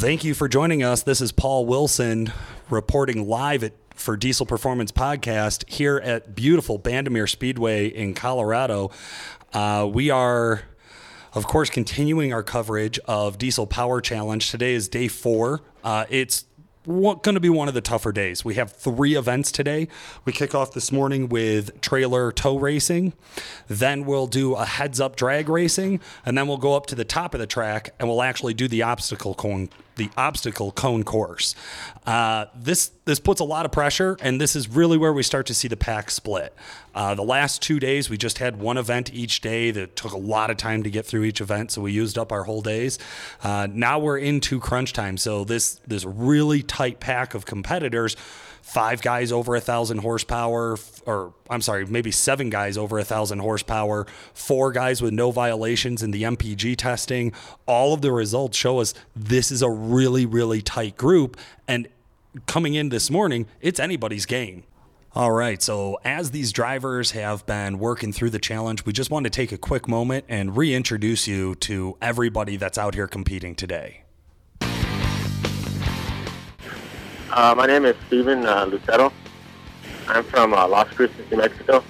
Thank you for joining us. This is Paul Wilson reporting live at for Diesel Performance Podcast here at beautiful Bandimere Speedway in Colorado. Uh, we are, of course, continuing our coverage of Diesel Power Challenge. Today is day four. Uh, it's going to be one of the tougher days. We have three events today. We kick off this morning with trailer tow racing. Then we'll do a heads up drag racing. And then we'll go up to the top of the track and we'll actually do the obstacle cone the obstacle cone course. Uh, this this puts a lot of pressure, and this is really where we start to see the pack split. Uh, the last two days, we just had one event each day that took a lot of time to get through each event, so we used up our whole days. Uh, now we're into crunch time, so this this really tight pack of competitors five guys over a thousand horsepower, or I'm sorry, maybe seven guys over a thousand horsepower, four guys with no violations in the MPG testing. All of the results show us this is a really, really tight group. And coming in this morning, it's anybody's game. All right, so as these drivers have been working through the challenge, we just want to take a quick moment and reintroduce you to everybody that's out here competing today. Uh, my name is Steven uh, Lucero. I'm from uh, Las Cruces, New Mexico.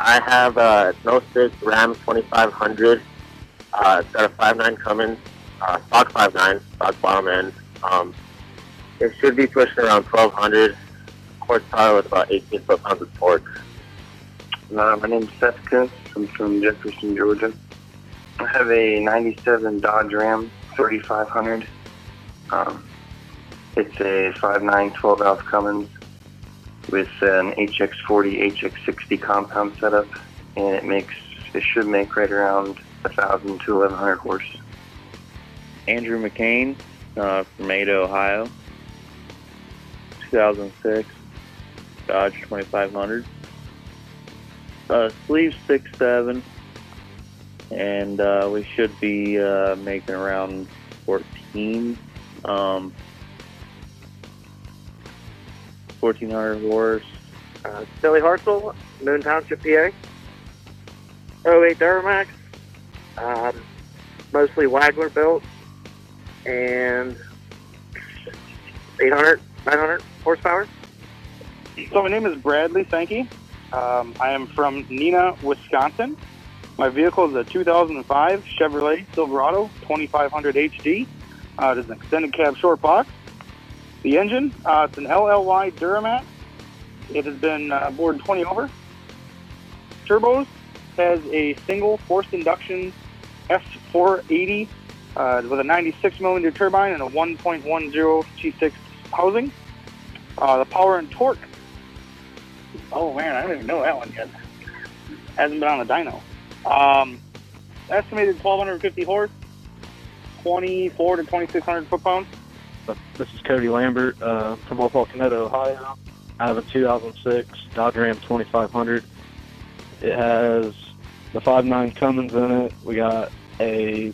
I have a uh, 06 Ram 2500. Uh, it's got a 5.9 Cummins, uh, stock 5.9, stock bottom end. Um, it should be pushing around 1200 horsepower with about 18 foot-pounds of torque. Uh, my name is Seth Kuntz. I'm from Jefferson, Georgia. I have a 97 Dodge Ram 3500. Um, it's a 5.9 12 valve Cummins with an HX40 HX60 compound setup, and it makes it should make right around 1,000 to 1,100 horse. Andrew McCain uh, from Ada, Ohio. 2006 Dodge 2500. Uh, sleeve six seven, and uh, we should be uh, making around 14. Um, 1400 horse. Uh, Billy Hartzell, Moon Township, PA. 08 Duramax, um, mostly Wagler built, and 800, 900 horsepower. So my name is Bradley Sankey. Um, I am from Neenah, Wisconsin. My vehicle is a 2005 Chevrolet Silverado 2500 HD. Uh, it is an extended cab short box. The engine, uh, it's an LLY Duramax. It has been uh, bored 20 over. Turbos has a single forced induction F480 uh, with a 96 millimeter turbine and a 1.10 G6 housing. Uh, the power and torque. Oh man, I don't even know that one yet. Hasn't been on the dyno. Um, estimated 1,250 horse, 24 to 2,600 foot pounds. This is Cody Lambert uh, from Wapakoneta, Ohio. I have a 2006 Dodge Ram 2500. It has the 5.9 Cummins in it. We got a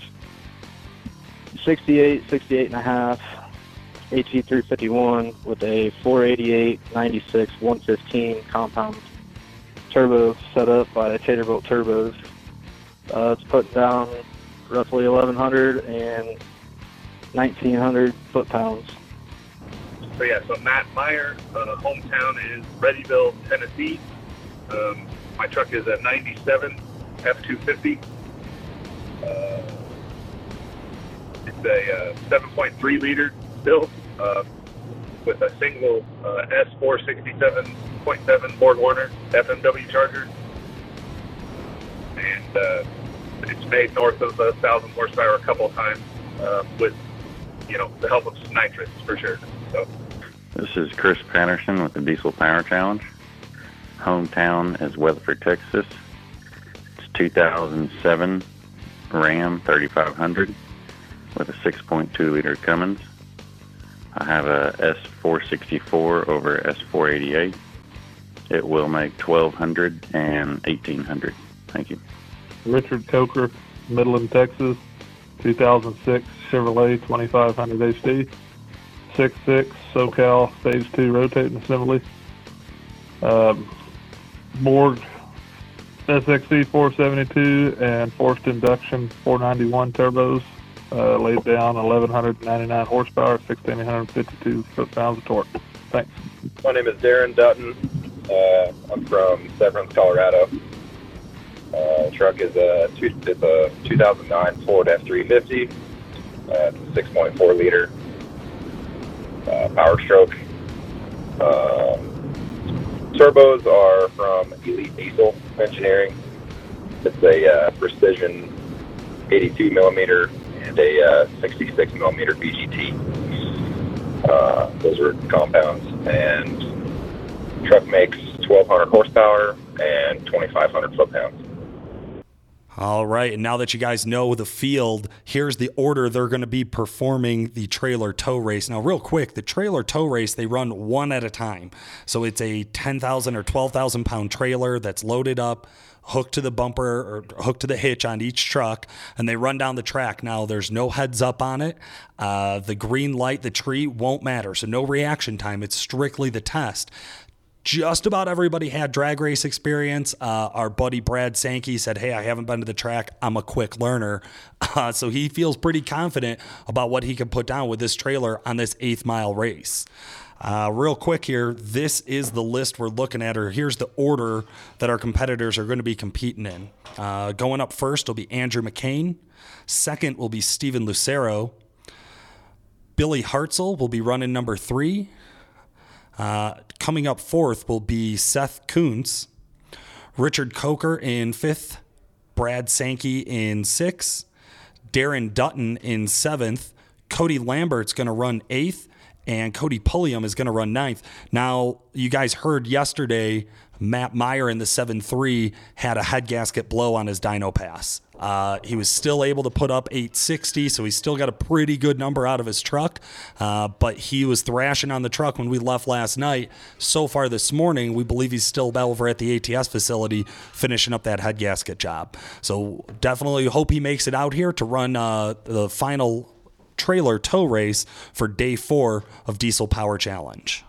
68, 68 and a half HE351 with a 488, 96, 115 compound turbo set up by Taterbilt Turbos. Uh, it's putting down roughly 1100 and 1,900 foot pounds. So yeah, so Matt Meyer, uh, hometown is Readyville, Tennessee. Um, my truck is a 97 F250. Uh, it's a uh, 7.3 liter built uh, with a single uh, S467.7 BorgWarner FMW charger. And uh, it's made north of a 1,000 horsepower a couple of times uh, with you know, the help of some nitrous for sure. So. This is Chris Patterson with the Diesel Power Challenge. Hometown is Weatherford, Texas. It's 2007 Ram 3500 with a 6.2 liter Cummins. I have a S464 over S488. It will make 1200 and 1800. Thank you. Richard Coker, Midland, Texas. 2006 Chevrolet 2500 HD, 6.6 SoCal Stage 2 rotating assembly, um, Borg SXC 472 and forced induction 491 turbos, uh, laid down 1,199 horsepower, 1,652 foot-pounds of torque. Thanks. My name is Darren Dutton. Uh, I'm from Severance, Colorado. Uh, truck is a, two, it's a 2009 Ford F350. Uh, 6.4 liter uh, Power Stroke. Um, turbos are from Elite Diesel Engineering. It's a uh, precision 82 millimeter and a uh, 66 millimeter BGT. Uh, those are compounds, and truck makes 1,200 horsepower and 2,500 foot pounds. All right, and now that you guys know the field, here's the order they're going to be performing the trailer tow race. Now, real quick, the trailer tow race they run one at a time, so it's a 10,000 or 12,000 pound trailer that's loaded up, hooked to the bumper or hooked to the hitch on each truck, and they run down the track. Now, there's no heads up on it. Uh, the green light, the tree won't matter, so no reaction time. It's strictly the test just about everybody had drag race experience. Uh, our buddy Brad Sankey said, Hey, I haven't been to the track. I'm a quick learner. Uh, so he feels pretty confident about what he can put down with this trailer on this eighth mile race. Uh, real quick here, this is the list we're looking at, or here's the order that our competitors are going to be competing in. Uh, going up first will be Andrew McCain. Second will be Steven Lucero. Billy Hartzell will be running number three. Uh, coming up fourth will be Seth Kuntz, Richard Coker in fifth, Brad Sankey in sixth, Darren Dutton in seventh, Cody Lambert's going to run eighth, and Cody Pulliam is going to run ninth. Now, you guys heard yesterday Matt Meyer in the 7 3 had a head gasket blow on his dyno pass. Uh, he was still able to put up 860, so he still got a pretty good number out of his truck. Uh, but he was thrashing on the truck when we left last night. So far this morning, we believe he's still over at the ATS facility finishing up that head gasket job. So definitely hope he makes it out here to run uh, the final trailer tow race for day four of Diesel Power Challenge.